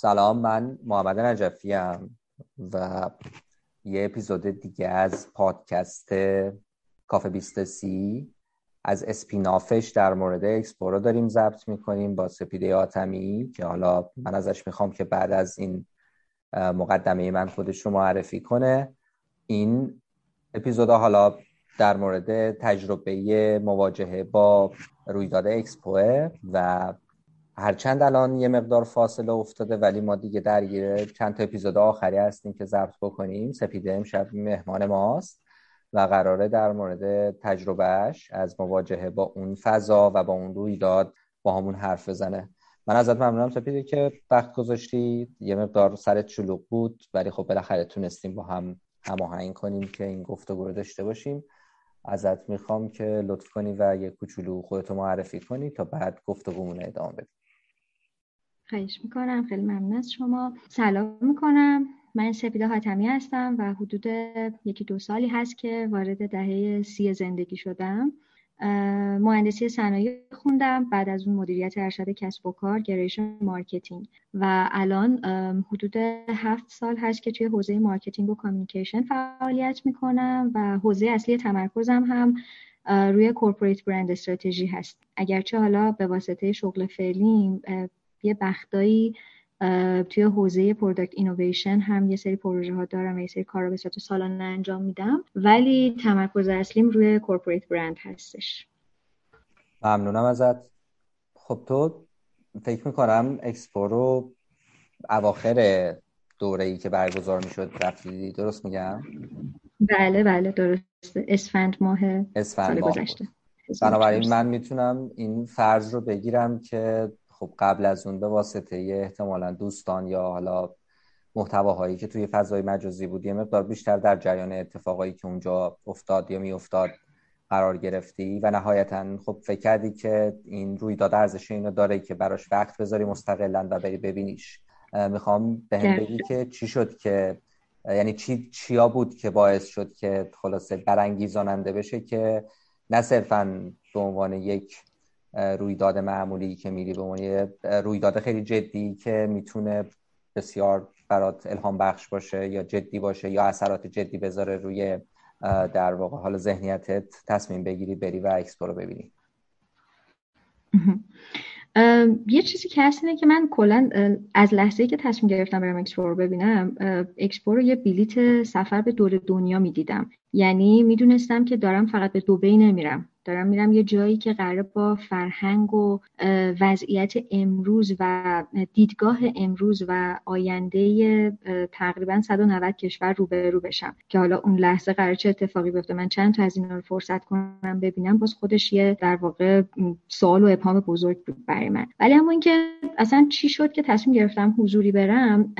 سلام من محمد نجفی و یه اپیزود دیگه از پادکست کافه 23 از اسپینافش در مورد اکسپورو داریم ضبط می‌کنیم با سپیده آتمی که حالا من ازش می‌خوام که بعد از این مقدمه من خودش رو معرفی کنه. این اپیزود حالا در مورد تجربه مواجهه با رویداد اکسپوه و هرچند الان یه مقدار فاصله افتاده ولی ما دیگه درگیر چند تا اپیزود آخری هستیم که ضبط بکنیم. سپیده امشب مهمان ماست و قراره در مورد تجربهش از مواجهه با اون فضا و با اون رویداد با همون حرف بزنه. من ازت ممنونم سپیده که وقت گذاشتی یه مقدار سرت شلوغ بود ولی خب بالاخره تونستیم با هم هماهنگ کنیم که این گفتگو رو داشته باشیم. ازت می‌خوام که لطف کنی و یه کوچولو خودتو معرفی کنی تا بعد گفتگومون ادامه بدیم خواهش می‌کنم. خیلی ممنون از شما. سلام می‌کنم. من سپیده حاتمی هستم و حدود یکی دو سالی هست که وارد دهه سی زندگی شدم. مهندسی صنایع خوندم. بعد از اون مدیریت ارشد کسب و کار گرایش marketing. و الان حدود هفت سال هست که توی حوزه marketing و communication فعالیت می‌کنم و حوزه اصلی تمرکزم هم روی corporate brand strategy هست. اگرچه حالا به واسطه شغل فعلیم یه وقتایی توی حوزه product innovation هم یه سری پروژه ها دارم و یه سری کار رو به صورت سالانه انجام میدم. ولی تمرکز اصلیم روی کورپوریت برند هستش. ممنونم ازت. خب تو فکر می‌کنم اکسپو رو اواخر دوره ای که برگزار می‌شد رفتی درست میگم؟ بله بله درسته. اسفند ماه اسفند ماه. گذشته. بنابراین من می‌تونم این فرض رو بگیرم که خب قبل از اون به واسطه احتمالا دوستان یا حالا محتواهایی که توی فضای مجازی بود یه مقدار بیشتر در جریان اتفاقایی که اونجا افتاد یا میافتاد قرار گرفتی و نهایتا خب فکر کردی که این رویداد ارزش اینو داره که براش وقت بذاری مستقلا و بری ببینیش. می‌خوام به هم بگی که چی شد که یعنی چی چیا بود که باعث شد که خلاصه برانگیزاننده بشه که نه صرفا به عنوان یک رویداد معمولی که میری به عنوان رویداد خیلی جدی که می‌تونه بسیار برات الهام بخش باشه یا جدی باشه یا اثرات جدی بذاره روی در واقع حال ذهنیتت تصمیم بگیری بری و اکسپو رو ببینی. یه چیزی که هست اینه که من کلا از لحظه که تصمیم گرفتم برم اکسپو رو ببینم اکسپو رو یه بلیت سفر به دور دنیا می‌دیدم. یعنی می‌دونستم که دارم فقط به دوبی نمیرم. دارم میرم یه جایی که قرار با فرهنگ و وضعیت امروز و دیدگاه امروز و آینده تقریبا 190 کشور روبرو بشم. که حالا اون لحظه قرار چه اتفاقی بیفته. من چند تا از اینا رو فرصت کنم ببینم. باز خودش یه در واقع سوال و ابهام بزرگ بود برای من. ولی اما اینکه اصلا چی شد که تصمیم گرفتم حضوری برم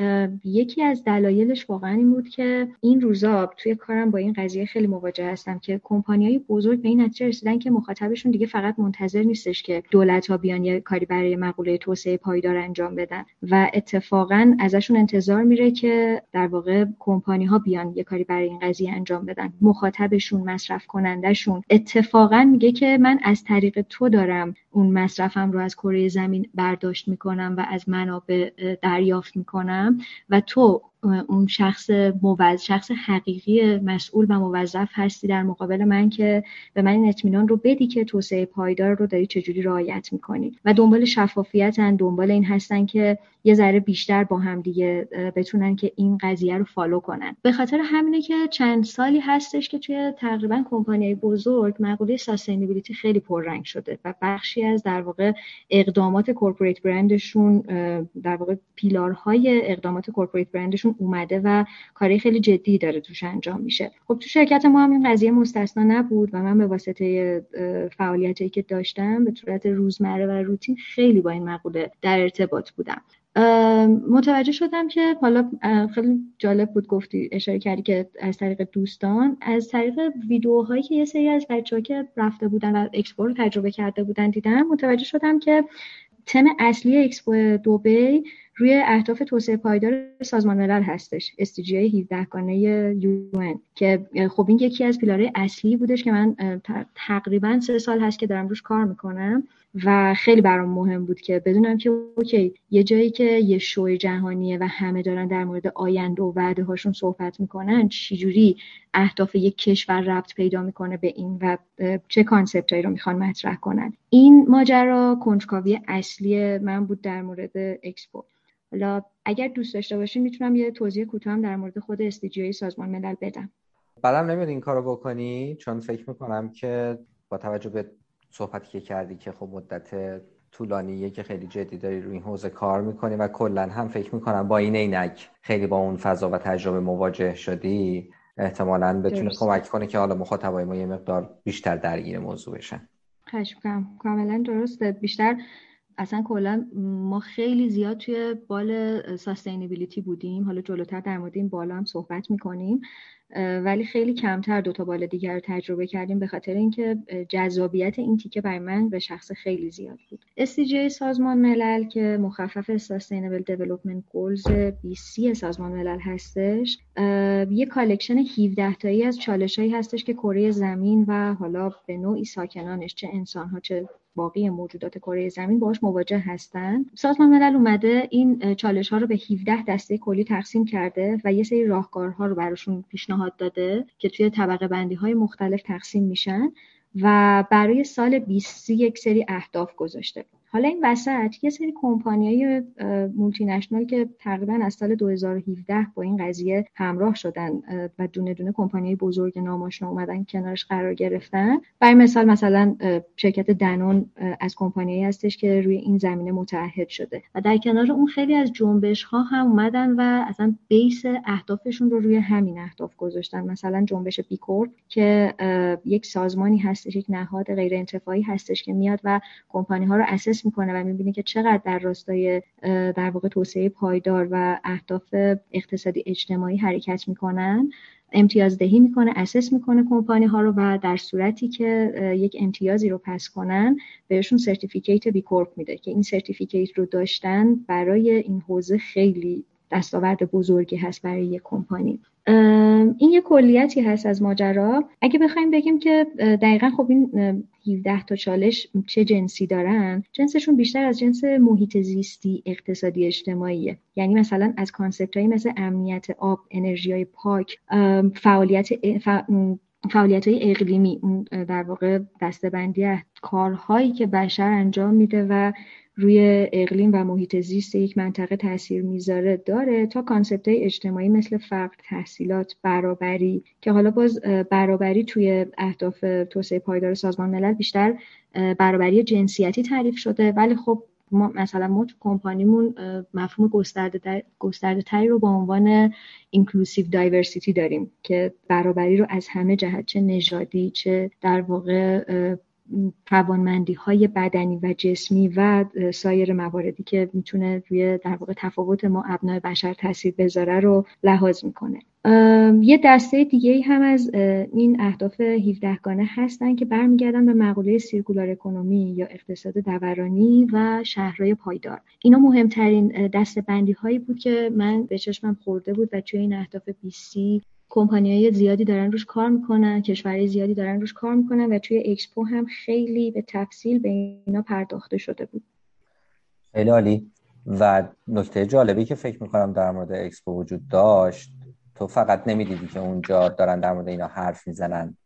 یکی از دلایلش واقعا این بود که این روزا توی کارم با این قضیه خیلی مواجه هستم که کمپانیای بزرگ به این نتیجه رسیدن که مخاطبشون دیگه فقط منتظر نیستش که دولت ها بیان یه کاری برای مقوله توسعه پایدار انجام بدن. و اتفاقا ازشون انتظار میره که در واقع کمپانی ها بیان یه کاری برای این قضیه انجام بدن. مخاطبشون مصرف کنندشون اتفاقا میگه که من از طریق تو دارم اون مصرفم رو از کره زمین برداشت می‌کنم و از منابع دریافت می‌کنم و تو اون شخص موظف شخص حقیقی مسئول و موظف هستی در مقابل من که به من این اطمینان رو بدی که توسعه پایدار رو داری چجوری رعایت می‌کنی. و دنبال شفافیتن دنبال این هستن که یه ذره بیشتر با هم دیگه بتونن که این قضیه رو فالو کنن. به خاطر همینه که چند سالی هستش که توی تقریبا کمپانی بزرگ مقوله ساستینبیلیتی خیلی پررنگ شده و بخشی از در واقع اقدامات corporate brand شون در واقع pillar های اقدامات corporate brand شون اومده و کاری خیلی جدی داره توش انجام میشه. خب تو شرکت ما هم این قضیه مستثنا نبود و من به واسطه فعالیتی که داشتم به صورت روزمره و روتین خیلی با این مقوله در ارتباط بودم. متوجه شدم که حالا خیلی جالب بود گفتی اشاره کردی که از طریق دوستان از طریق ویدیوهایی که یه سری از بچه که رفته بودن و اکسپو رو تجربه کرده بودن دیدم متوجه شدم که تم اصلی اکسپو دوبی روی اهداف توسعه پایدار سازمان ملل هستش SDG 17 گانه UN که خب این یکی از pillar های اصلی بودش که من تقریبا سه سال هست که دارم روش کار می‌کنم. و خیلی برام مهم بود که بدونم که okay یه جایی که یه شوی جهانیه و همه دارن در مورد آینده و وعده هاشون صحبت می‌کنن چجوری اهداف یک کشور ربط پیدا می‌کنه به این و چه concept ایی رو می‌خوان مطرح کنن؟ این ماجرا کنجکاوی اصلی من بود در مورد اکسپو. حالا اگر دوست داشته باشین می‌تونم یه توضیح کوتاه در مورد خود SDG سازمان ملل بدم. بدم نمیاد این کارو بکنی؟ چون فکر می‌کنم که با توجه به صحبتی که کردی که خب مدت طولانیه که خیلی جدی داری روی این حوزه کار می‌کنی و کلا هم فکر می‌کنم با این عینک خیلی با اون فضا و تجربه مواجه شدی احتمالا بتونه کمک کنه که حالا مخاطبای ما یه مقدار بیشتر درگیر موضوع بشن. خشم کاملا درسته. بیشتر اصلا کلا ما خیلی زیاد توی بال ساستینبیلیتی بودیم. حالا جلوتر در مورد این بالا هم صحبت می‌کنیم. ولی خیلی کمتر دو تا بال دیگر رو تجربه کردیم به خاطر اینکه جذابیت این تیکه برای من به شخص خیلی زیاد بود. SDG سازمان ملل که مخفف Sustainable Development Goals 20 سازمان ملل هستش یه collection 17 تایی از چالش هایی هستش که کره زمین و حالا به نوعی ساکنانش چه انسان ها چه باقی موجودات کره زمین باهاش مواجه هستند سازمان ملل اومده این چالش ها رو به 17 دسته کلی تقسیم کرده و یه سری راهکارها رو براشون پیشنهاد داده که توی طبقه بندی های مختلف تقسیم میشن و برای سال 20 یک سری اهداف گذاشته. حالا این وسط یه سری کمپانیای مولتی که تقریبا از سال 2017 با این قضیه همراه شدن و دونه دونه کمپانیای بزرگ ناماشنا اومدن کنارش قرار گرفتن. برای مثال مثلا شرکت دنون از کمپانیایی هستش که روی این زمینه متعهد شده. و در کنار اون خیلی از جنبش ها هم اومدن و اصلا بیس اهدافشون رو روی همین اهداف گذاشتن. مثلا جنبش بیکورپ که یک سازمانی هستش یک نهاد غیر انتفاعی هستش که میاد و کمپانی ها رو assess می‌کنه و می‌بینه که چقدر در راستای در واقع توسعه پایدار و اهداف اقتصادی اجتماعی حرکت می‌کنن. امتیازدهی می‌کنه assess می‌کنه کمپانی ها رو و در صورتی که یک امتیازی رو pass کنن بهشون certificate B Corp میده که این certificate رو داشتن برای این حوزه خیلی دستاورد بزرگی هست برای یک کمپانی. این یه کلیتی هست از ماجرا. اگه بخوایم بگیم که دقیقا خب این 17 تا چالش چه جنسی دارن جنسشون بیشتر از جنس محیط زیستی اقتصادی اجتماعیه. یعنی مثلا از concept هایی مثل امنیت آب انرژی های پاک فعالیت فعالیت های اقلیمی در واقع دسته‌بندی کارهایی که بشر انجام میده و روی اقلیم و محیط زیست یک منطقه تاثیر می‌ذاره. داره تا concept اجتماعی مثل فقر تحصیلات برابری که حالا باز برابری توی اهداف توسعه پایدار سازمان ملل بیشتر برابری جنسیتی تعریف شده. ولی خب ما مثلا ما تو کمپانیمون مفهوم گسترده, گسترده تری رو با عنوان inclusive diversity داریم که برابری رو از همه جهت چه نژادی چه در واقع توانمندی های بدنی و جسمی و سایر مواردی که می‌تونه روی در واقع تفاوت ما ابنای بشر تاثیر بذاره رو لحاظ می‌کنه. یه دسته دیگه هم از این اهداف 17 گانه هستن که برمیگردن به مقوله circular economy یا اقتصاد دورانی و شهرهای پایدار. اینا مهمترین دسته بندی هایی بود که من به چشمم خورده بود و توی این اهداف 20 های زیادی دارن روش کار می‌کنن کشورهای زیادی دارن روش کار می‌کنن و توی اکسپو هم خیلی به تفصیل به اینا پرداخته شده بود. خیلی عالی. و نکته جالبی که فکر می‌کنم در مورد اکسپو وجود داشت تو فقط نمی‌دیدی که اونجا دارن در مورد اینا حرف می‌زنن.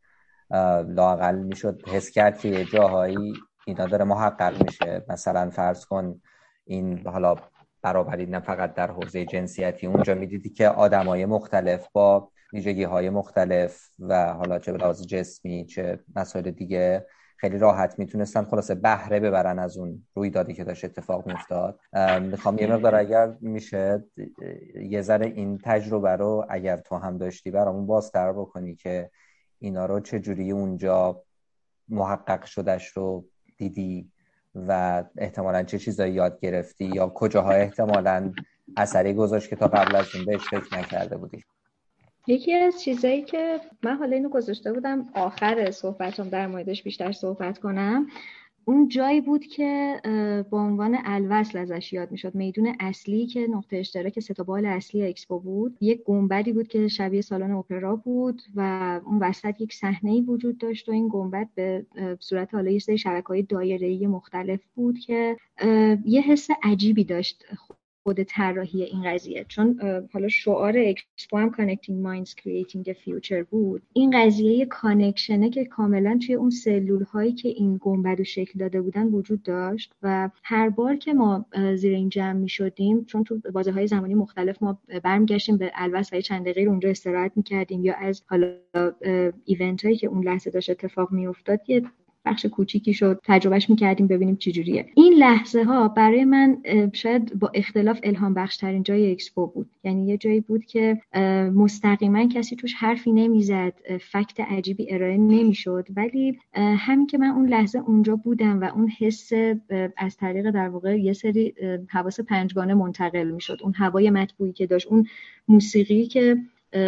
لاقل می‌شد حس کرد که یه جاهایی اینا داره محقق میشه. مثلا فرض کن این حالا برابری نه فقط در حوزه جنسیتی اونجا می‌دیدی که آدمای مختلف با ویژگی های مختلف و حالا چه لحاظ جسمی چه مسائل دیگه خیلی راحت می‌تونستن خلاصه بهره ببرن از اون رویدادی که داشت اتفاق میافتاد. می‌خوام یه مقدار اگر میشه یه ذره این تجربه رو اگر تو هم داشتی برامون بازتر بکنی که اینا رو چجوری اونجا محقق شدش رو دیدی و احتمالا چه چیزایی یاد گرفتی یا کجاها احتمالا اثری گذاشت که تا قبل از این بهش فکر نکرده بودی. یکی از چیزایی که من حالا اینو گذاشته بودم آخر صحبتم در موردش بیشتر صحبت کنم اون جایی بود که با عنوان الوصل ازش یاد می‌شد. میدون اصلی که نقطه اشتراک سه تا بال اصلی اکسپو بود. یک گنبدی بود که شبیه سالن اپرا بود و اون وسط یک صحنه وجود داشت و این گنبد به صورت حالا یه سری شبکه های دایره‌ای مختلف بود که یه حس عجیبی داشت. خود طراحی این قضیه. چون حالا شعار اکسپو هم minds creating the future بود. این قضیه connection ه که کاملا توی اون سلول هایی که این گنبد رو شکل داده بودن وجود داشت و هر بار که ما زیر این جمع می شدیم چون تو بازه های زمانی مختلف ما برمیگشتیم به الوس و چند دقیقه اونجا استراحت می کردیم یا از حالا ایونت هایی که اون لحظه داشت اتفاق می افتاد یه بخش کوچیکی شد تجربهش می‌کردیم ببینیم چجوریه این لحظه ها برای من شاید با اختلاف الهام بخش ترین جای اکسپو بود. یعنی یه جایی بود که مستقیما کسی توش حرفی نمی‌زد فکت عجیبی ارائه نمی‌شد. ولی همین که من اون لحظه اونجا بودم و اون حس از طریق در واقع یه سری حواس پنجگانه منتقل می‌شد. اون هوای مطبوعی که داشت اون موسیقی که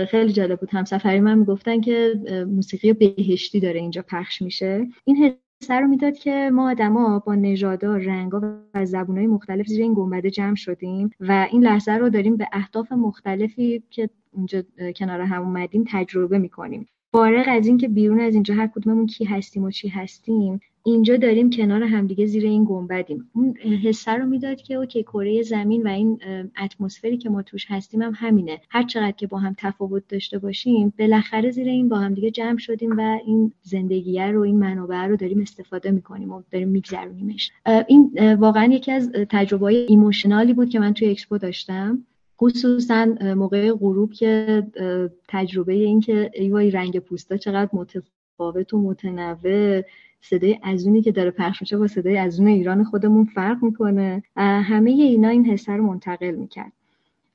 خیلی جالب بود. همسفری من می‌گفتن که موسیقی بهشتی داره اینجا پخش میشه. این حس رو می‌داد که ما آدما با نژادها رنگا و زبونهای مختلف زیر این گنبده جمع شدیم و این لحظه رو داریم به اهداف مختلفی که اونجا کنار هم اومدیم تجربه می‌کنیم. فارغ از اینکه بیرون از اینجا هر کدوممون کی هستیم و چی هستیم اینجا داریم کنار همدیگه زیر این گنبدیم. اون حسه رو می‌داد که okay کره زمین و این اتمسفری که ما توش هستیم هم همینه. هر چقدر که با هم تفاوت داشته باشیم بالاخره زیر این با همدیگه جمع شدیم و این زندگیه رو این منابع رو داریم استفاده می‌کنیم و داریم میگذرونیمش. این واقعا یکی از تجربه های emotional ی بود که من توی اکسپو داشتم. خصوصا موقع غروب که تجربه این که ای وای رنگ پوستا چقدر متفاوت و متنوع. صدای ازونی که داره پخش میشه با صدای ازون ایران خودمون فرق می‌کنه. همه اینا این حسه رو منتقل می‌کرد.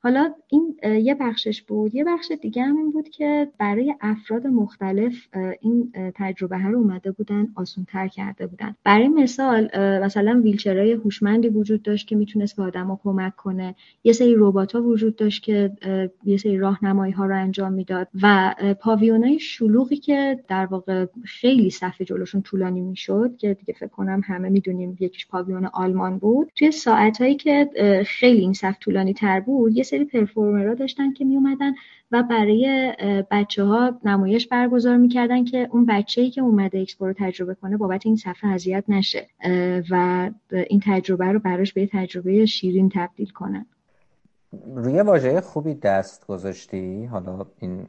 حالا این یه بخشش بود. یه بخش دیگه هم این بود که برای افراد مختلف این تجربه ها رو اومده بودن آسون تر کرده بودن. برای مثال مثلا ویلچرهای هوشمندی وجود داشت که می‌تونست به آدما کمک کنه. یه سری ربات ها وجود داشت که یه سری راهنمایی ها رو انجام می‌داد. و پاویونای شلوغی که در واقع خیلی صفحه جلوشون طولانی می‌شد که دیگه فکر کنم همه می‌دونیم یکیش پاویون آلمان بود. توی ساعتهایی که خیلی این صف طولانی تر بود یه سری پرفورمرها داشتن که می اومدن و برای بچه ها نمایش برگزار می‌کردن که اون بچه ای که اومده اکسپو رو تجربه کنه بابت این صفحه اذیت نشه و این تجربه رو براش به تجربه شیرین تبدیل کنن. روی واژه خوبی دست گذاشتی؟ حالا این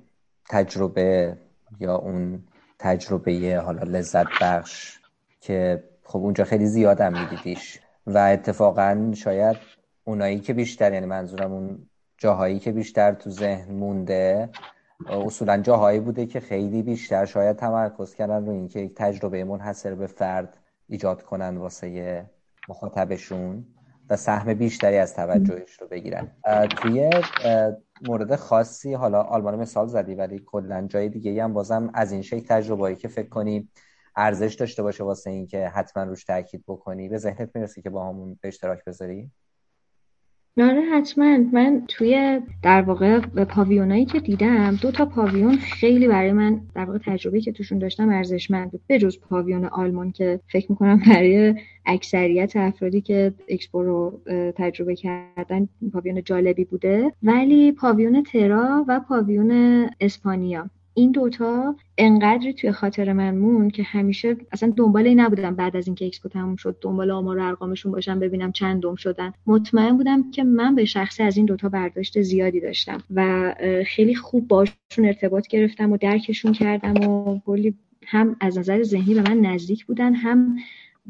تجربه یا اون تجربه حالا لذت بخش که خب اونجا خیلی زیادم میدیدیش. و اتفاقا شاید اونایی که بیشتر یعنی منظورم اون جاهایی که بیشتر تو ذهن مونده اصولا جاهایی بوده که خیلی بیشتر شاید تمرکز کردن رو اینکه یک تجربه منحصر به فرد ایجاد کنن واسه مخاطبشون و سهم بیشتری از توجهش رو بگیرن. توی مورد خاصی حالا آلمان مثال زدی ولی کلا جای دیگه هم بازم از این شکل تجربه‌ای که فکر کنی ارزش داشته باشه واسه اینکه حتما روش تاکید بکنی به ذهنت می‌رسه که با همون به اشتراک بذاری؟ آره حتما. من توی در واقع پاویونایی که دیدم دو تا پاویون خیلی برای من در واقع تجربه که توشون داشتم ارزشمند بود. بجز پاویون آلمان که فکر می‌کنم برای اکثریت افرادی که اکسپو رو تجربه کردن پاویون جالبی بوده. ولی پاویون ترا و پاویون اسپانیا. این دوتا انقدری توی خاطر من مون که همیشه اصلا دنبال این نبودم بعد از اینکه اکسپو تموم شد دنبال آمار و ارقامشون باشم ببینم چندم شدن. مطمئن بودم که من به شخصی از این دوتا برداشت زیادی داشتم و خیلی خوب باشون ارتباط گرفتم و درکشون کردم و کلی هم از نظر ذهنی به من نزدیک بودن هم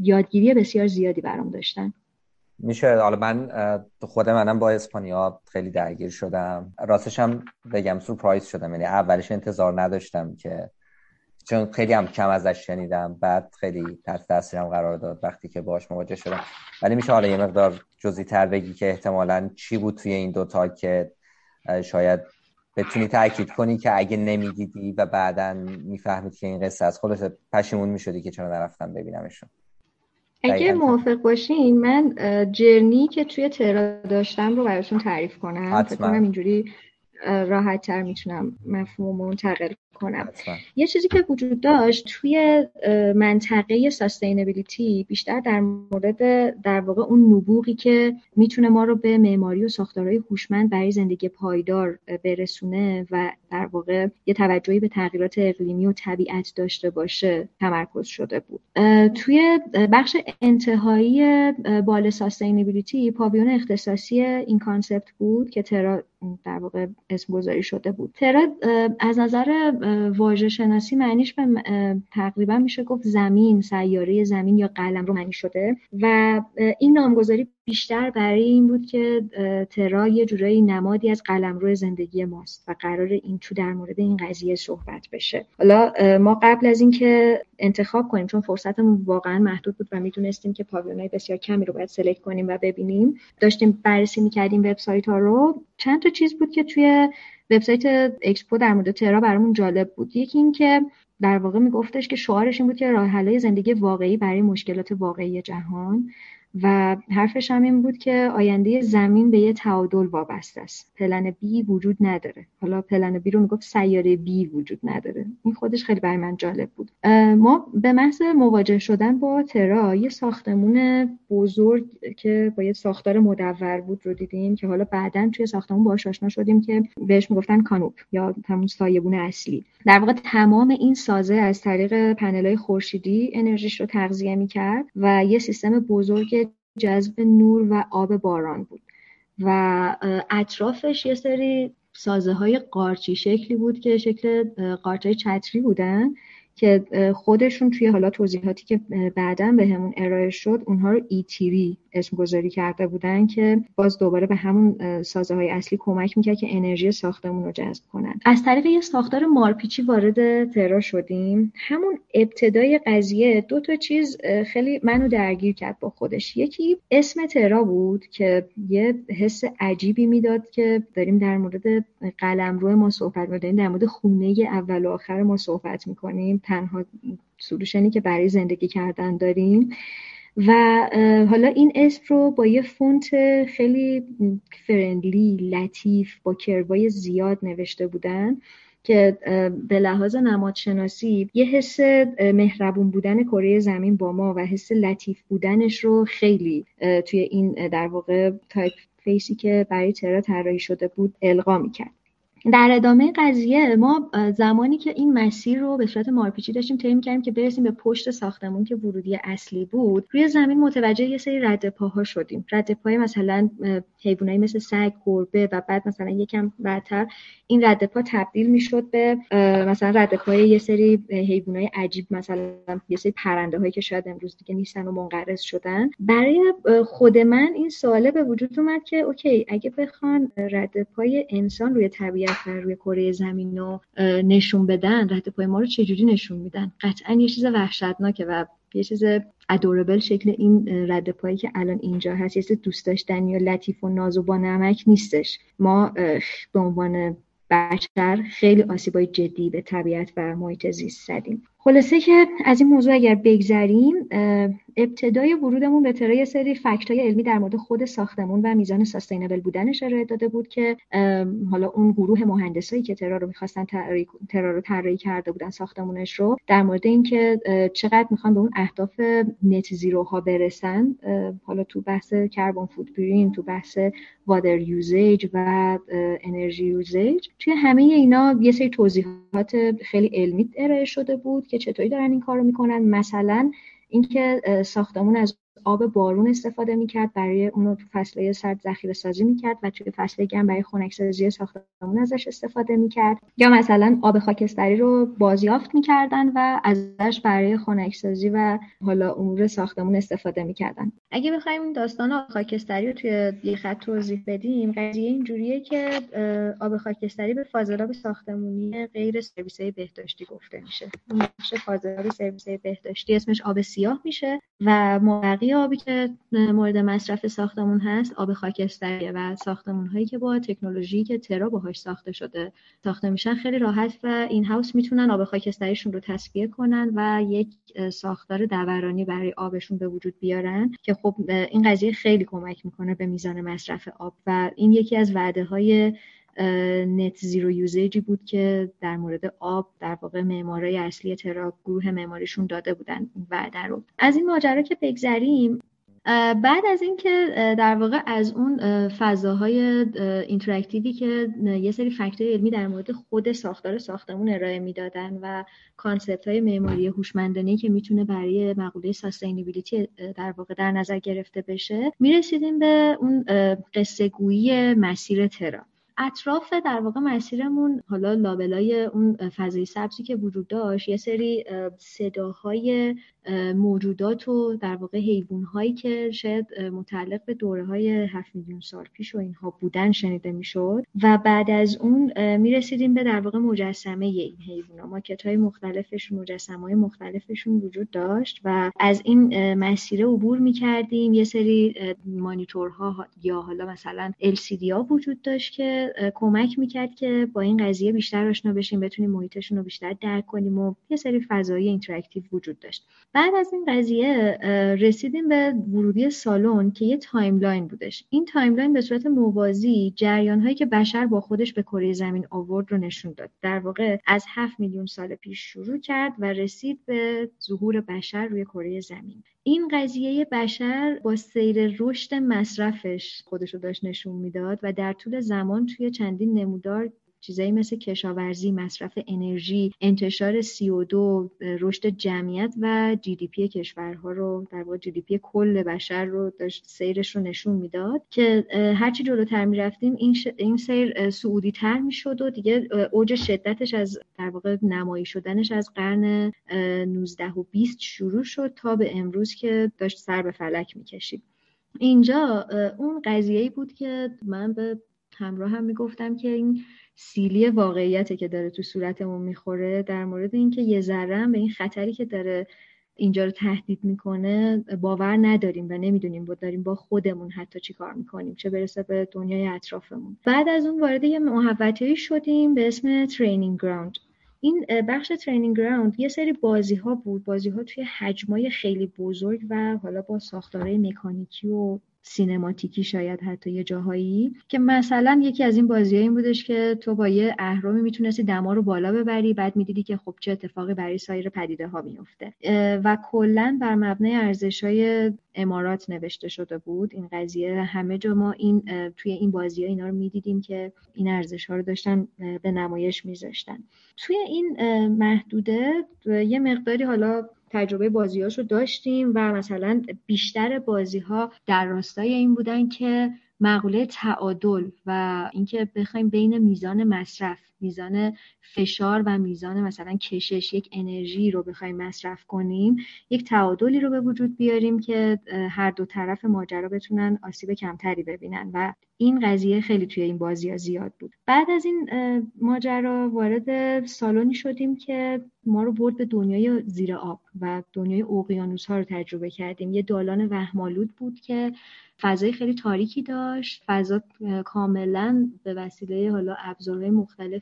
یادگیری بسیار زیادی برام داشتن. میشه. حالا من خود منم با اسپانیا خیلی درگیر شدم. راستش هم بگم سورپرایز شدم. یعنی اولش انتظار نداشتم که چون خیلی هم کم ازش شنیدم. بعد خیلی تحت تاثیرم قرار داد وقتی که باش مواجه شدم. ولی میشه حالا یه مقدار جزئی تر بگی که احتمالا چی بود توی این دوتا که شاید بتونی تاکید کنی که اگه نمی‌دیدی و بعدا می‌فهمید که این قصه از خودش پشیمون می‌شدی که چرا نرفتم ببینمشون. اگه موافق باشین من جرنی که توی ترا داشتم رو براتون تعریف کنم. فکر کنم اینجوری راحت تر می‌تونم مفهوم منتقل کنم. یه چیزی که وجود داشت توی منطقه ساستینبیلیتی بیشتر در مورد در واقع اون نبوغی که می‌تونه ما رو به معماری و ساختارهای هوشمند برای زندگی پایدار برسونه و در واقع یه توجهی به تغییرات اقلیمی و طبیعت داشته باشه تمرکز شده بود. توی بخش انتهایی بال sustainability pavilion اختصاصی این concept بود که ترا در واقع اسم گذاری شده بود. ترا از نظر واژه شناسی معنیش به تقریبا میشه گفت زمین سیاره زمین یا قلمرو معنی شده و این نامگذاری بیشتر برای این بود که ترا یه جورایی نمادی از قلمرو زندگی ماست و قرار این تو در مورد این قضیه صحبت بشه. حالا ما قبل از اینکه انتخاب کنیم چون فرصتمون واقعا محدود بود و می‌دونستیم که پاویونای بسیار کمی رو باید سلکت کنیم و ببینیم داشتیم بررسی می‌کردیم وبسایت ها رو. چند تا چیز بود که توی وبسایت اکسپو در مورد ترا برامون جالب بود. یکی اینکه در واقع میگفتش که شعارش این بود که راه زندگی واقعی برای مشکلات واقعی جهان. و حرفش هم این بود که آینده زمین به یه تعادل وابسته است. پلن بی وجود نداره. حالا پلن بی رو می‌گفت سیاره بی وجود نداره. این خودش خیلی برای من جالب بود. ما به محض مواجه شدن با ترا یه ساختمون بزرگ که با یه ساختار مدور بود رو دیدیم که حالا بعدا توی ساختمون باهاش آشنا شدیم که بهش می‌گفتن کانوپ یا همون سایبون اصلی. در واقع تمام این سازه از طریق پنل‌های خورشیدی انرژیش رو تغذیه می‌کرد و یه سیستم بزرگ جذب نور و آب باران بود و اطرافش یه سری سازه های قارچی شکلی بود که شکل قارچای چتری بودن که خودشون توی حالا توضیحاتی که بعدا به همون ارائه شد اونها رو ایتیری اسم گذاری کرده بودن که باز دوباره به همون سازه های اصلی کمک می‌کرد که انرژی ساختمون رو جذب کنن. از طریق یه ساختار مارپیچی وارد ترا شدیم. همون ابتدای قضیه دو تا چیز خیلی منو درگیر کرد با خودش. یکی اسم ترا بود که یه حس عجیبی می‌داد که داریم در مورد قلمرو ما صحبت می‌کنیم در مورد خونه اول و آخر ما صحبت می‌کنیم. تنها سلوشنی که برای زندگی کردن داریم. و حالا این اسم رو با یه فونت خیلی فرندلی لطیف با کروای زیاد نوشته بودن که به لحاظ نمادشناسی یه حس مهربون بودن کره زمین با ما و حس لطیف بودنش رو خیلی توی این در واقع typeface ی که برای ترا طراحی شده بود القا می‌کرد. در ادامه قضیه ما زمانی که این مسیر رو به صورت مارپیچی داشتیم طی کردیم که برسیم به پشت ساختمون که ورودی اصلی بود روی زمین متوجه یه سری رد پاها شدیم. رد پای مثلا حیوانایی مثل سگ گربه و بعد مثلا یکم بعدتر این رد پا تبدیل می‌شد به مثلا رد پای یه سری حیوانای عجیب مثلا یه سری پرنده هایی که شاید امروز دیگه نیستن و منقرض شدن. برای خود من این سواله به وجود اومد که اوکی اگه بخوان رد پای انسان روی طبیعت و روی کره زمین رو نشون بدن رد پای ما رو چجوری نشون میدن؟ قطعا یه چیز وحشتناکه و یه چیز ادوربل شکل این رد پایی که الان اینجا هست. یه دوست داشتنی و لطیف و ناز و با نمک نیستش. ما به عنوان بشر خیلی آسیبای جدی به طبیعت و محیط زیست زدیم. خلاصه که از این موضوع اگر بگذریم ابتدای ورودمون به ترا یه سری fact های علمی در مورد خود ساختمون و میزان sustainable بودنش ارائه داده بود که حالا اون گروه مهندسایی که ترا رو می‌خواستن ترا رو طراحی کرده بودن ساختمونش رو در مورد اینکه چقدر می‌خوان به اون اهداف net zero ها برسن حالا تو بحث carbon footprint تو بحث وادر یوزیج و انرژی یوزیج توی همه اینا یه سری توضیحات خیلی علمی ارائه شده بود که چطوری دارن این کار رو می‌کنن. مثلا اینکه ساختمون از آب بارون استفاده می‌کرد برای اون تو فصله سرد ذخیره سازی می‌کرد و توی فصل گرم برای خنک سازی ساختمون ازش استفاده می‌کرد. یا مثلا آب خاکستری رو بازیافت می‌کردن و ازش برای خنک سازی و حالا امور ساختمون استفاده می‌کردن. اگه بخوایم داستان آب خاکستری رو توی یه خط توضیح بدیم قضیه اینجوریه که آب خاکستری به فاضلاب ساختمونی غیر سرویس بهداشتی گفته میشه. اون فاضلاب سرویس بهداشتی اسمش آب سیاه میشه و آبی که مورد مصرف ساختمون هست آب خاکستریه و ساختمون هایی که با تکنولوژی که ترا باهاش ساخته شده ساخته میشن خیلی راحت و این هاوس می‌تونن آب خاکستریشون رو تصفیه کنن و یک ساختار دورانی برای آبشون به وجود بیارن که خب این قضیه خیلی کمک می‌کنه به میزان مصرف آب و این یکی از وعده های net zero usage ی بود که در مورد آب در واقع معمارای اصلی ترا گروه معماریشون داده بودن وعده رو. از این ماجرا که بگذریم بعد از اینکه در واقع از اون فضاهای interactive ی که یه سری fact ای علمی در مورد خود ساختار ساختمون ارائه می‌دادن و concept های معماری هوشمندانه که می‌تونه برای مقوله sustainability در واقع در نظر گرفته بشه می‌رسیدیم به اون قصه گویی مسیر ترا. اطراف در واقع مسیرمون حالا لابلای اون فضای سبزی که وجود داشت یه سری صداهای موجودات و در واقع حیوان هایی که شاید متعلق به دوره های 7 میلیون سال پیش و اینها بودن شنیده می‌شد. و بعد از اون می‌رسیدیم به در واقع مجسمه این حیوان ها ماکت های مختلفشون مجسمه های مختلفشون وجود داشت و از این مسیر عبور می‌کردیم. یه سری مانیتورها یا حالا مثلا LCD ها وجود داشت که کمک می‌کرد که با این قضیه بیشتر آشنا بشیم بتونیم محیطشون رو بیشتر درک کنیم و یه سری فضای interactive وجود داشت. بعد از این قضیه رسیدیم به ورودی سالن که یه timeline بودش. این timeline به صورت موازی جریان هایی که بشر با خودش به کره زمین آورد رو نشون داد. در واقع از 7 میلیون سال پیش شروع کرد و رسید به ظهور بشر روی کره زمین. این قضیه بشر با سیر رشد مصرفش خودش رو داشت نشون می‌داد و در طول زمان توی چندین نمودار چیزایی مثل کشاورزی، مصرف انرژی، انتشار CO2، رشد جمعیت و GDP کشورها رو در واقع GDP کل بشر رو داشت سیرش رو نشون می‌داد که هرچی جلوتر می‌رفتیم این, این سیر صعودی تر می‌شد و دیگه اوج شدتش از در واقع نمایی شدنش از قرن 19 و 20 شروع شد تا به امروز که داشت سر به فلک می‌کشید. اینجا اون قضیه‌ای بود که من به همراه هم می‌گفتم که این سیلی واقعیته که داره تو صورتمون می‌خوره در مورد اینکه یه ذره به این خطری که داره اینجا رو تهدید می‌کنه باور نداریم و نمی‌دونیم بود داریم با خودمون حتی چی کار می‌کنیم چه برسه به دنیای اطرافمون. بعد از اون وارد یه محوطه‌ای شدیم به اسم ترینینگ گراوند این بخش ترینینگ گراوند یه سری بازی ها بود. بازی ها توی حجمای خیلی بزرگ و حالا با ساختارهای مکانیکی و سینماتیکی شاید حتی یه جاهایی که مثلا یکی از این بازی این بودش که تو با یه اهرامی می‌تونستی دما رو بالا ببری بعد می‌دیدی که خب چه اتفاقی برای سایر پدیده ها میفته و کلا بر مبنای ارزش های امارات نوشته شده بود این قضیه. همه جا ما این توی این بازی ها اینا رو می‌دیدیم که این ارزش ها رو داشتن به نمایش میذاشتن. توی این محدوده یه مقداری حالا تجربه بازیهاشو داشتیم و مثلا بیشتر بازی ها در راستای این بودن که مقوله تعادل و اینکه بخوایم بین میزان مصرف میزان فشار و میزان مثلا کشش یک انرژی رو بخوایم مصرف کنیم یک تعادلی رو به وجود بیاریم که هر دو طرف ماجرا بتونن آسیب کمتری ببینن و این قضیه خیلی توی این بازی ها زیاد بود. بعد از این ماجرا وارد سالونی شدیم که ما رو برد به دنیای زیر آب و دنیای اقیانوس ها رو تجربه کردیم. یه دالان وهمالود بود که فضای خیلی تاریکی داشت. فضا کاملا به وسیله حالا ابزارهای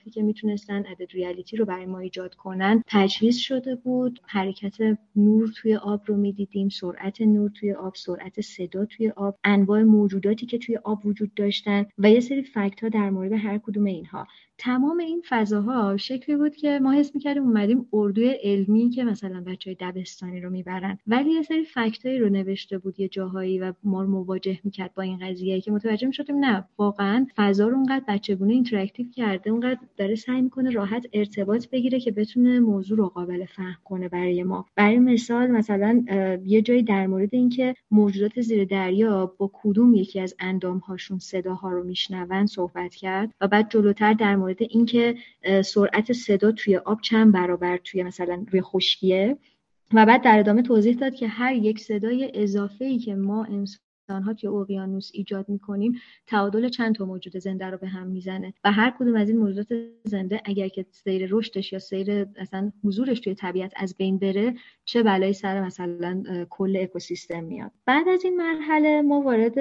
مختلفی که می‌تونستن added reality رو برای ما ایجاد کنن. تجهیز شده بود. حرکت نور توی آب رو می‌دیدیم سرعت نور توی آب سرعت صدا توی آب انواع موجوداتی که توی آب وجود داشتن و یه سری fact ها در مورد هر کدوم اینها. تمام این فضاها شکلی بود که ما حس می‌کردیم اومدیم اردوی علمی که مثلا بچه های دبستانی رو می‌برن. ولی یه سری fact ایی رو نوشته بود یه جاهایی و ما رو مواجه می‌کرد با این قضیه که متوجه می‌شدیم نه واقعا فضا رو اونقدر بچگونه interactive کرده اونقدر داره سعی می‌کنه راحت ارتباط بگیره که بتونه موضوع رو قابل فهم کنه برای ما. برای مثال مثلا یه جایی در مورد اینکه موجودات زیر دریا با کدوم یکی از اندامهاشون صداها رو میشنون صحبت کرد و بعد جلوتر در مورد اینکه سرعت صدا توی آب چند برابر توی مثلا روی خشکیه. و بعد در ادامه توضیح داد که هر یک صدای اضافه ای که ما انسان توی اقیانوس ایجاد می‌کنیم تعادل چند تا موجود زنده رو به هم می‌زنه و هر کدوم از این موجودات زنده اگر که سیر رشدش یا سیر اصلا حضورش توی طبیعت از بین بره چه بلایی سر مثلا کل اکوسیستم میاد. بعد از این مرحله ما وارد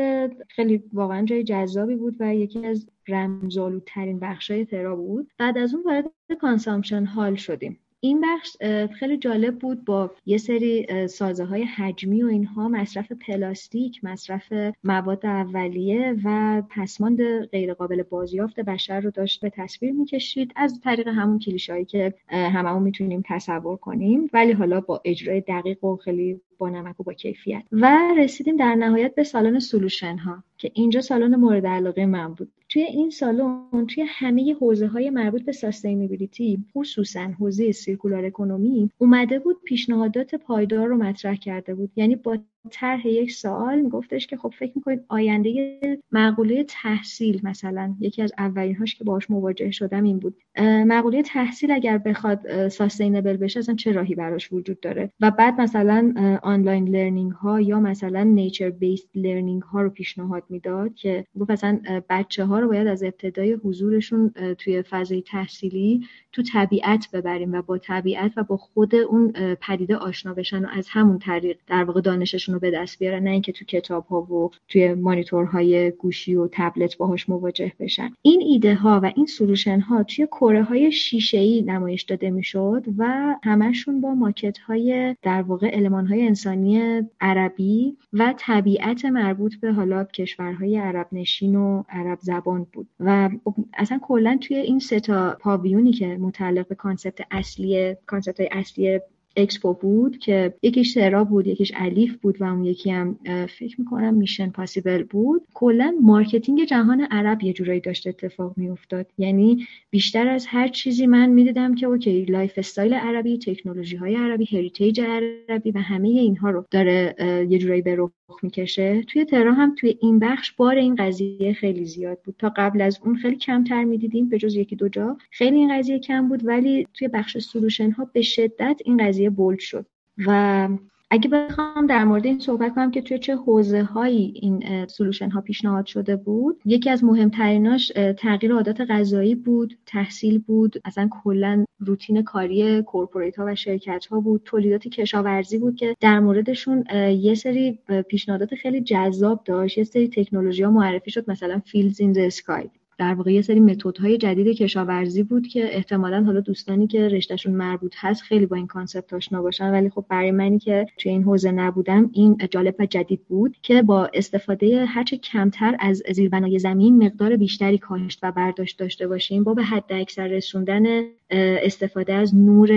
خیلی واقعا جای جذابی بود و یکی از رمزآلودترین بخشای ترا بود. بعد از اون وارد consumption hall شدیم. این بخش خیلی جالب بود با یه سری سازه های حجمی و اینها مصرف پلاستیک مصرف مواد اولیه و پسماند غیرقابل بازیافت بشر رو داشت به تصویر می‌کشید. از طریق همون کلیشهایی که هممون می‌تونیم تصور کنیم. ولی حالا با اجرای دقیق و خیلی با نمک و با کیفیت. و رسیدیم در نهایت به سالن solution ها که اینجا سالن مورد علاقه من بود. توی این سالن توی همه حوزه های مربوط به sustainability خصوصا حوزه circular economy اومده بود پیشنهادات پایدار رو مطرح کرده بود. یعنی با طرح یک سوال میگفتش که خب فکر می‌کنید آینده مقوله تحصیل مثلا یکی از اولین هاش که باهاش مواجه شدم این بود. مقوله تحصیل اگر بخواد sustainable بشه اصلا چه راهی براش وجود داره؟ و بعد مثلا online learning ها یا مثلا nature based learning ها رو پیشنهاد می‌داد که گفت مثلا بچه ها رو باید از ابتدای حضورشون توی فضای تحصیلی تو طبیعت ببریم و با طبیعت و با خود اون پدیده آشنا بشن و از همون طریق در واقع دانششون رو به دست بیارن نه اینکه تو کتاب ها و توی مانیتورهای گوشی و تبلت باهاش مواجه بشن. این ایده ها و این سلوشن ها توی کره های شیشه ای نمایش داده می‌شد و همشون با ماکت های در واقع علمان های انسانی عربی و طبیعت مربوط به حالا کشورهای عرب نشین و عرب زبان بود. و اصلا کلا توی این سه تا پاویونی که متعلق به concept اصلی concept های اصلی اکسپو بود که یکیش ترا بود یکیش الیف بود و اون یکی هم فکر می‌کنم Mission Possible بود. کلا marketing جهان عرب یه جورایی داشت اتفاق میافتاد. یعنی بیشتر از هر چیزی من می‌دیدم که okay lifestyle عربی تکنولوژی های عربی heritage عربی و همه اینها رو داره یه جورایی به رخ می‌کشه. توی ترا هم توی این بخش بار این قضیه خیلی زیاد بود. تا قبل از اون خیلی کمتر می‌دیدیم به جز یکی دو جا. خیلی این قضیه کم بود ولی توی بخش solution ها به شدت این قضیه bold شد. و اگه بخوام در مورد این صحبت کنم که توی چه حوزه هایی این solution ها پیشنهاد شده بود یکی از مهمتریناش تغییر عادات غذایی بود تحصیل بود اصلا کلا روتین کاری corporate ها و شرکت ها بود تولیدات کشاورزی بود که در موردشون یه سری پیشنهادات خیلی جذاب داشت یه سری تکنولوژی ها معرفی شد مثلا fields in sky در واقع یه سری متدهای جدید کشاورزی بود که احتمالا حالا دوستانی که رشتهشون مربوط هست خیلی با این concept آشنا باشن ولی خب برای منی که توی این حوزه نبودم این جالب و جدید بود که با استفاده هرچه کمتر از زیربنای زمین مقدار بیشتری کاشت و برداشت داشته باشیم با به حد اکثر رسوندن استفاده از نور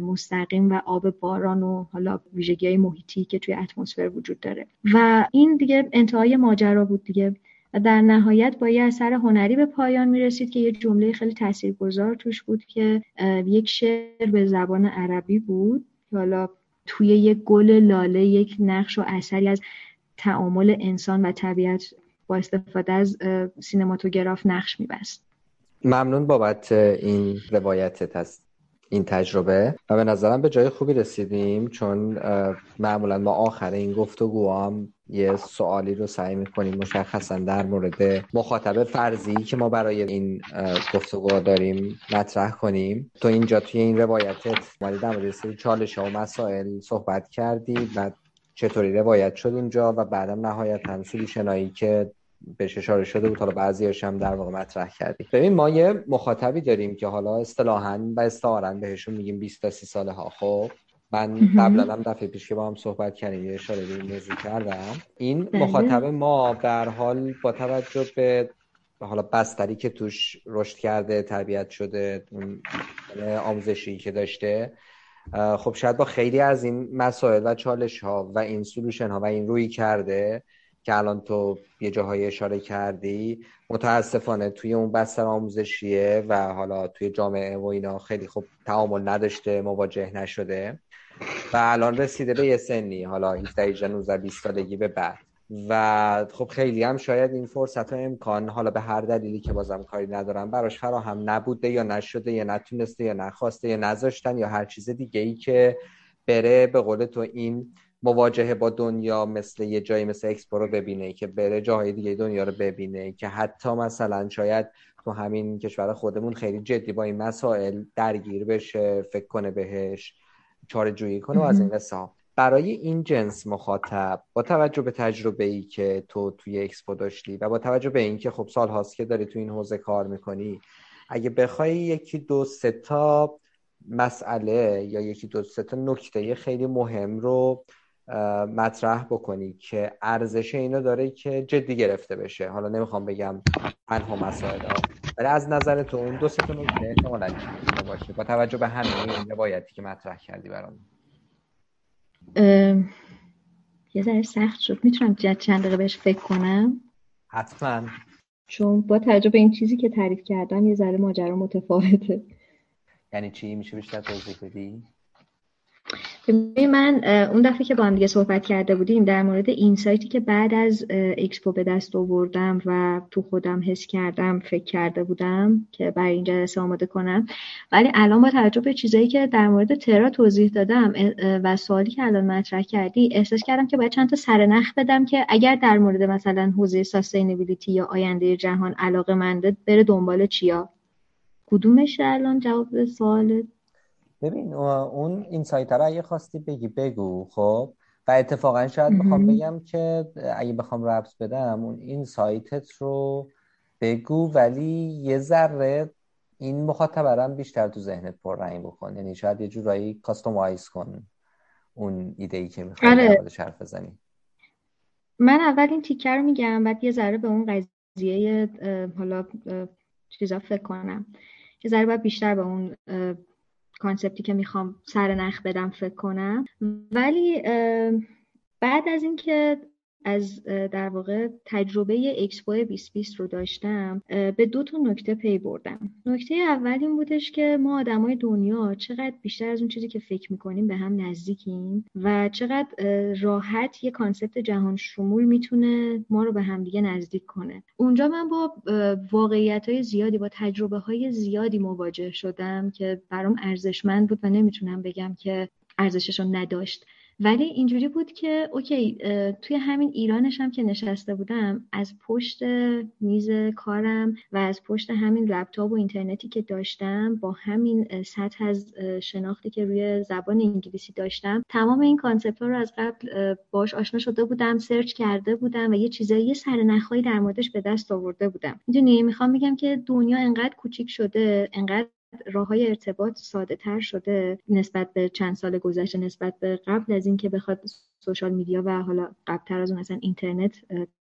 مستقیم و آب باران و حالا ویژگی های محیطی که توی اتمسفر وجود داره. و این دیگه انتهای ماجرا بود دیگه. و در نهایت با یه اثر هنری به پایان می رسید که یه جمله خیلی تاثیرگذار توش بود که یک شعر به زبان عربی بود حالا توی یک گل لاله یک نقش و اثری از تعامل انسان و طبیعت با استفاده از سینماتوگراف نقش میبست. ممنون بابت این روایتت هست این تجربه و به نظرم به جای خوبی رسیدیم چون معمولا ما آخر این گفتگو هم یه سوالی رو سعی می‌کنیم مشخصا در مورد مخاطب فرضی که ما برای این گفتگو داریم مطرح کنیم. تو اینجا توی این روایتت اومدی در مورد سری چالش و مسائل صحبت کردی و چطوری روایت شد اونجا و بعدم نهایتا سولوشنایی که بهش اشاره شده بود حالا بعضیاش هم در واقع مطرح کردیم. ببین ما یه مخاطبی داریم که حالا اصطلاحا و استعارا بهشون میگیم 20 تا 30 ساله ها خب؟ من قبلا هم دفعه پیش که با هم صحبت کردیم یه اشاره به این موضوع کردم. این بله. مخاطب ما در حال با توجه به حالا بستری که توش رشد کرده تربیت شده آموزشی که داشته خب شاید با خیلی از این مسائل و چالش ها و این سلوشن ها و این روی کرده که الان تو یه جاهای اشاره کردی متاسفانه توی اون بستر آموزشیه و حالا توی جامعه و اینا خیلی خوب تعامل نداشته مواجه نشده. و الان رسیده به یه سنی حالا 17 19 20 سالگی به بعد. و خب خیلی هم شاید این فرصت و امکان حالا به هر دلیلی که بازم کاری ندارم براش فراهم نبوده یا نشده یا نتونسته یا نخواسته یا نذاشتن یا هر چیز دیگه ای که بره به قول تو این مواجهه با دنیا مثل یه جایی مثل اکسپو رو ببینه که بره جاهای دیگه دنیا رو ببینه که حتی مثلا شاید تو همین کشور خودمون خیلی جدی با این مسائل درگیر بشه فکر کنه بهش. چاره جویی کنه و از این قصه ها. برای این جنس مخاطب با توجه به تجربه ای که تو توی اکسپو داشتی و با توجه به اینکه خب سال هاست که داری تو این حوزه کار می‌کنی اگه بخوای یکی دو سه تا مسئله یا یکی دو سه تا نکته خیلی مهم رو مطرح بکنی که ارزش اینو داره که جدی گرفته بشه. حالا نمی‌خوام بگم تنها مسائل ولی از نظر تو اون دو سه تا نکته احتمالاً باشه. با توجه به همه این روایتی که مطرح کردی برام. یه ذره سخت شد. می‌تونم چند دقیقه بهش فکر کنم؟ حتما. چون با توجه به این چیزی که تعریف کردم یه ذره ماجرا متفاوته. یعنی چی؟ میشه بیشتر توضیح بدی؟ من اون دفعه که با هم دیگه صحبت کرده بودیم در مورد این سایتی که بعد از اکسپو به دست آوردم و تو خودم حس کردم فکر کرده بودم که برای این جلسه آماده کنم. ولی الان با توجه به چیزایی که در مورد ترا توضیح دادم و سوالی که الان مطرح کردی احساس کردم که باید چند تا سرنخ بدم که اگر در مورد مثلا حوزه ساستینبیلیتی یا آینده جهان علاقه منده بره دنبال چیا؟ کدومش الان؟ جواب سوالت. ببین اون این سایت رو اگه خواستی بگی بگو خب؟ و اتفاقا شاید بخوام بگم که اگه بخوام ربط بدم اون این سایتت رو بگو ولی یه ذره این مخاطب بیشتر تو ذهنت پر رنگ بکن. یعنی شاید یه جورایی کاستومایز کن اون ایده ای که می‌خوای آره. حرف بزنی. من اول این تیکه رو میگم بعد یه ذره به اون قضیه حالا چیزا فکر کنم. یه ذره باید بیشتر به اون concept ی که می‌خوام سر نخ بدم فکر کنم. ولی بعد از اینکه از در واقع تجربه اکسپو 2020 رو داشتم به دو تا نکته پی بردم. نکته اول این بودش که ما آدمای دنیا چقدر بیشتر از اون چیزی که فکر می‌کنیم به هم نزدیکیم و چقدر راحت یه concept جهان شمول می‌تونه ما رو به همدیگه نزدیک کنه. اونجا من با واقعیت های زیادی با تجربه های زیادی مواجه شدم که برام ارزشمند بود و نمی‌تونم بگم که ارزشش رو نداشت. ولی اینجوری بود که okay توی همین ایرانش هم که نشسته بودم از پشت میز کارم و از پشت همین لپتاپ و اینترنتی که داشتم با همین سطح از شناختی که روی زبان انگلیسی داشتم تمام این concept ها رو از قبل باش آشنا شده بودم search کرده بودم و یه چیزایی یه سر نخایی در موردش به دست آورده بودم. می‌دونی می‌خوام بگم که دنیا انقدر کوچیک شده انقدر راه های ارتباط ساده تر شده نسبت به چند سال گذشته نسبت به قبل از اینکه بخواد social media و حالا قبلتر از اون مثلا اینترنت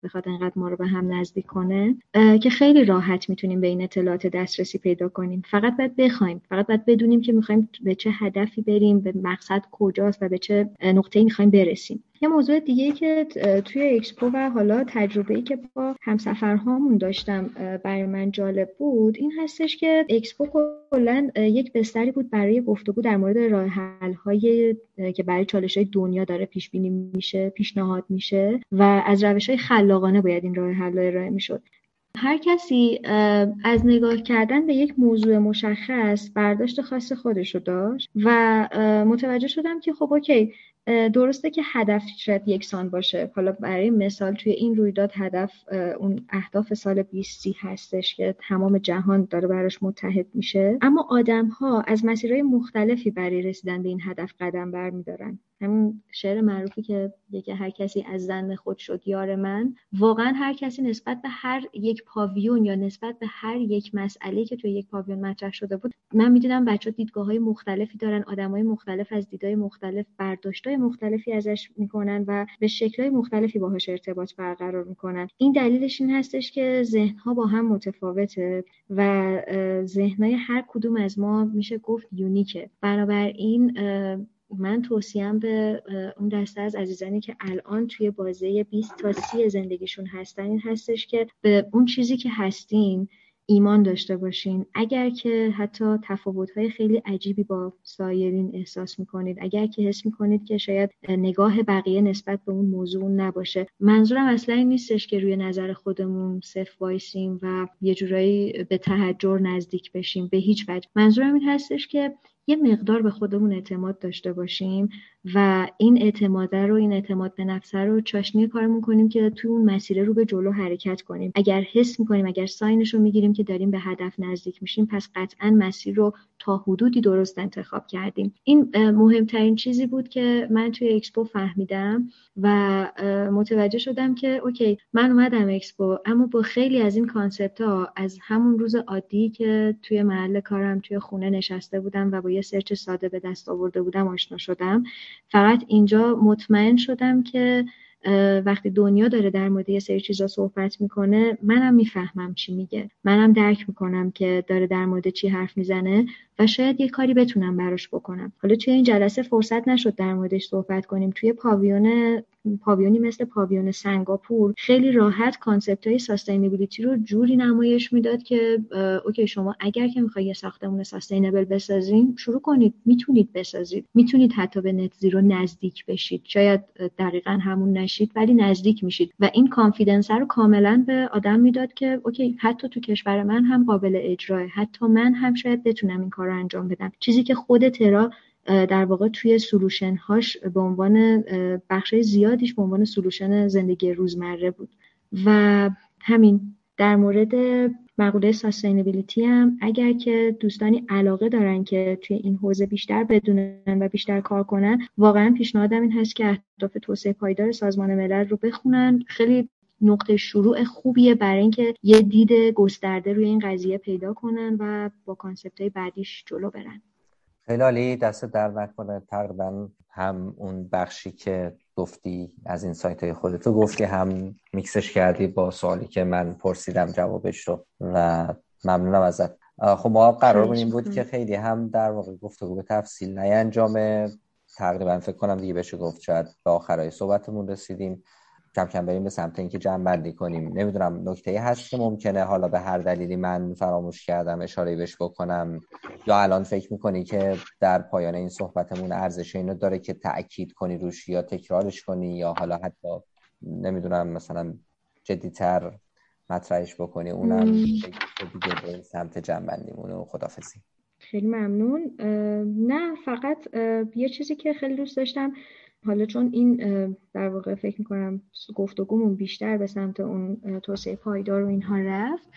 بخواد انقدر ما رو به هم نزدیک کنه که خیلی راحت می‌تونیم به این اطلاعات دسترسی پیدا کنیم. فقط باید بخوایم فقط باید بدونیم که می‌خوایم به چه هدفی بریم به مقصد کجاست و به چه نقطه‌ای می‌خوایم برسیم. یه موضوع دیگه که توی اکسپو و حالا تجربه ای که با همسفرهامون داشتم برای من جالب بود این هستش که اکسپو کلا یک بستری بود برای گفتگو در مورد راه حل های که برای چالش های دنیا داره پیش بینی میشه پیشنهاد میشه و از روش های خلاقانه باید این راه حل ارائه می‌شد. هر کسی از نگاه کردن به یک موضوع مشخص برداشت خاص خودش رو داشت و متوجه شدم که خب اوکی درسته که هدف شاید یکسان باشه. حالا برای مثال توی این رویداد هدف اون اهداف سال 20 هستش که تمام جهان داره براش متحد میشه. اما آدم ها از مسیرهای مختلفی برای رسیدن به این هدف قدم برمیدارن. همون شعر معروفی که یکی هر کسی از زن خود شد یار من. واقعا هر کسی نسبت به هر یک پاویون یا نسبت به هر یک مسئله که توی یک پاویون مطرح شده بود من می‌دیدم بچه دیدگاه های مختلفی دارن آدم های مختلف از دیدای مختلف برداشت مختلفی ازش می‌کنن و به شکلهای مختلفی باهاش ارتباط برقرار می‌کنن. این دلیلش این هستش که ذهنها با هم متفاوته و ذهنهای هر کدوم از ما میشه گفت یونیکه. بنابراین من توصیم به اون دسته از عزیزانی که الان توی بازه 20 تا 30 زندگیشون هستن این هستش که به اون چیزی که هستین ایمان داشته باشین. اگر که حتی تفاوت‌های خیلی عجیبی با سایرین احساس می‌کنید اگر که حس می‌کنید که شاید نگاه بقیه نسبت به اون موضوع نباشه. منظورم اصلا این نیستش که روی نظر خودمون صف وایسیم و یه جورایی به تحجر نزدیک بشیم به هیچ وجه. منظورم این هستش که یه مقدار به خودمون اعتماد داشته باشیم. و این اعتماد رو این اعتماد به نفس رو چاشنی کارمون کنیم که توی اون مسیر رو به جلو حرکت کنیم. اگر حس می‌کنیم اگر sign ش رو می‌گیریم که داریم به هدف نزدیک میشیم پس قطعا مسیر رو تا حدودی درست انتخاب کردیم. این مهمترین چیزی بود که من توی اکسپو فهمیدم و متوجه شدم که okay من اومدم اکسپو اما با خیلی از این concept ها از همون روز عادی که توی محل کارم توی خونه نشسته بودم و با یه search ساده به دست آورده بودم آشنا شدم. فقط اینجا مطمئن شدم که وقتی دنیا داره در مورد یه سری چیزا صحبت می‌کنه منم می‌فهمم چی میگه. منم درک می‌کنم که داره در مورد چی حرف می‌زنه و شاید یه کاری بتونم براش بکنم. حالا توی این جلسه فرصت نشد در موردش صحبت کنیم. توی pavilion pavilionی مثل پاویون سنگاپور خیلی راحت concept های sustainability رو جوری نمایش می‌داد که okay شما اگر که می‌خوای یه ساختمون sustainable بسازین شروع کنید. می‌تونید بسازید. می‌تونید حتی به net zero نزدیک بشید. شاید دقیقا همون نشید ولی نزدیک میشید. و این confidence رو کاملا به آدم می‌داد که okay حتی تو کشور من هم قابل اجراه. حتی من هم شاید بتونم این کار رو انجام بدم. چیزی که خود Terra در واقع توی solution هاش به عنوان بخش زیادیش به عنوان solution زندگی روزمره بود. و همین در مورد مقوله sustainability هم اگر که دوستانی علاقه دارن که توی این حوزه بیشتر بدونن و بیشتر کار کنن واقعا پیشنهادم این هست که اهداف توسعه پایدار سازمان ملل رو بخونن. خیلی نقطه شروع خوبیه برای اینکه یه دید گسترده روی این قضیه پیدا کنن و با concept های بعدیش جلو برن. خیلی عالی دستت درد نکنه تقریبا هم اون بخشی که گفتی از insight های خودتو گفتی هم mixش کردی با سوالی که من پرسیدم جوابش رو و ممنونم ازت. خب ما قرار این بود که خیلی هم در واقع گفتگو به تفصیل انجامه تقریبا فکر کنم دیگه بشه گفت شاید به آخرای صحبتمون رسیدیم. کم کم بریم به سمت اینکه جمع بندی کنیم. نمی‌دونم نکته هست که ممکنه حالا به هر دلیلی من فراموش کردم اشاره بهش بکنم. یا الان فکر می‌کنی که در پایان این صحبتمون ارزش اینو داره که تاکید کنی روش یا تکرارش کنی یا حالا حتی نمی‌دونم مثلا جدیتر مطرحش بکنی اونم دیگه به سمت جمع بندیمون و خدافزی خیلی ممنون. نه فقط یه چیزی که خیلی دوست داشتم حالا چون این در واقع فکر می‌کنم گفتگومون بیشتر به سمت اون توسعه پایدار و اینها رفت.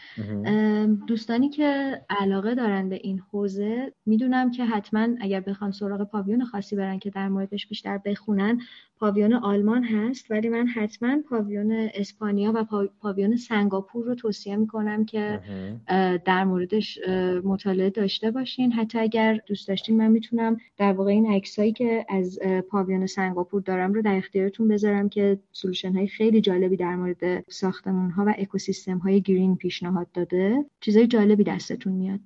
دوستانی که علاقه دارن به این حوزه می‌دونم که حتما اگر بخوان سراغ پاویون خاصی برن که در موردش بیشتر بخونن پاویون آلمان هست ولی من حتما پاویون اسپانیا و پاویون سنگاپور رو توصیه می‌کنم که در موردش مطالعه داشته باشین. حتی اگر دوست داشتین من می‌تونم در واقع این عکسایی که از پاویون سنگاپور دارم رو در اختیارتون بذارم که solution های خیلی جالبی در مورد ساختمون ها و اکوسیستم های green پیشنهاد داده. چیزای جالبی دستتون میاد.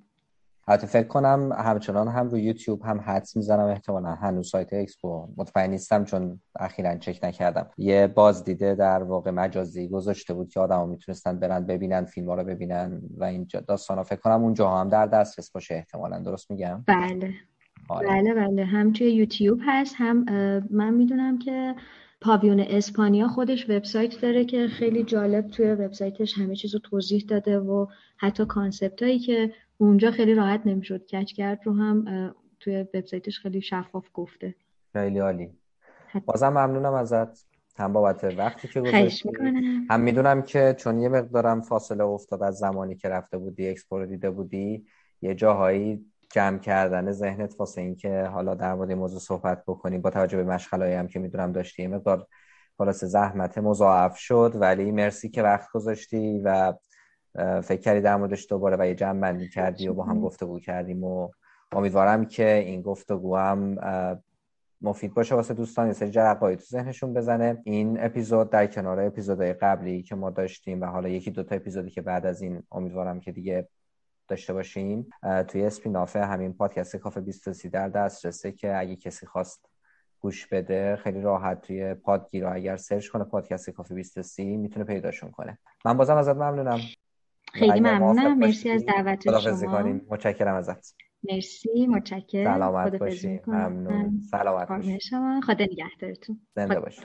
حتی فکر کنم همچنان هم رو یوتیوب هم حدس می‌زنم احتمالا هنوز سایت اکسپو مطمئن نیستم چون اخیرا چک نکردم. یه بازدید در واقع مجازی گذاشته بود که آدم می‌تونستن برن ببینن فیلم ها رو ببینن و این داستان ها فکر کنم اونجا هم در دسترس باشه احتمالا. درست میگم؟ بله. آره. بله بله. هم توی یوتیوب هست هم من می‌دونم که پاویون اسپانیا خودش وبسایت داره که خیلی جالب توی وبسایتش همه چیز رو توضیح داده و حتی concept هایی که اونجا خیلی راحت نمی‌شد. catch کرد رو هم توی وبسایتش خیلی شفاف گفته. خیلی عالی. بازم ممنونم ازت. هم بابت وقتی که گذاشتی. هم می‌دونم که چون یه مقدارم فاصله افتاد از زمانی که رفته بودی اکسپو رو دیده بودی یه جاهایی جمع کردن ذهنت واسه اینکه حالا در مورد موضوع صحبت بکنیم با توجه به مشغلایی هم که می‌دونم داشتی مقدار خلاص زحمت مضاعف شد. ولی مرسی که وقت گذاشتی و فکر کردی در موردش دوباره و یه جمع بندی کردی و با هم گفتگو کردیم و امیدوارم که این گفتگو هم مفید باشه واسه دوستان. یه سری جرقایی تو ذهنشون بزنه. این اپیزود در کنار اپیزودهای قبلی که ما داشتیم و حالا یکی دوتا اپیزودی که بعد از این امیدوارم که دیگه داشته باشیم توی اسپیناف همین پادکست کافه 23 در دسترسه که اگه کسی خواست گوش بده خیلی راحت توی پادگیر اگر سرچ کنه پادکست کافه 23 می‌تونه پیداشون کنه. من بازم ازت ممنونم. خیلی ممنونم. مرسی از دعوت شما متشکرم ازت. مرسی متشکرم. سلامت باشی. ممنون. سلامت باشی. خدا نگهدارتون. زنده باشی.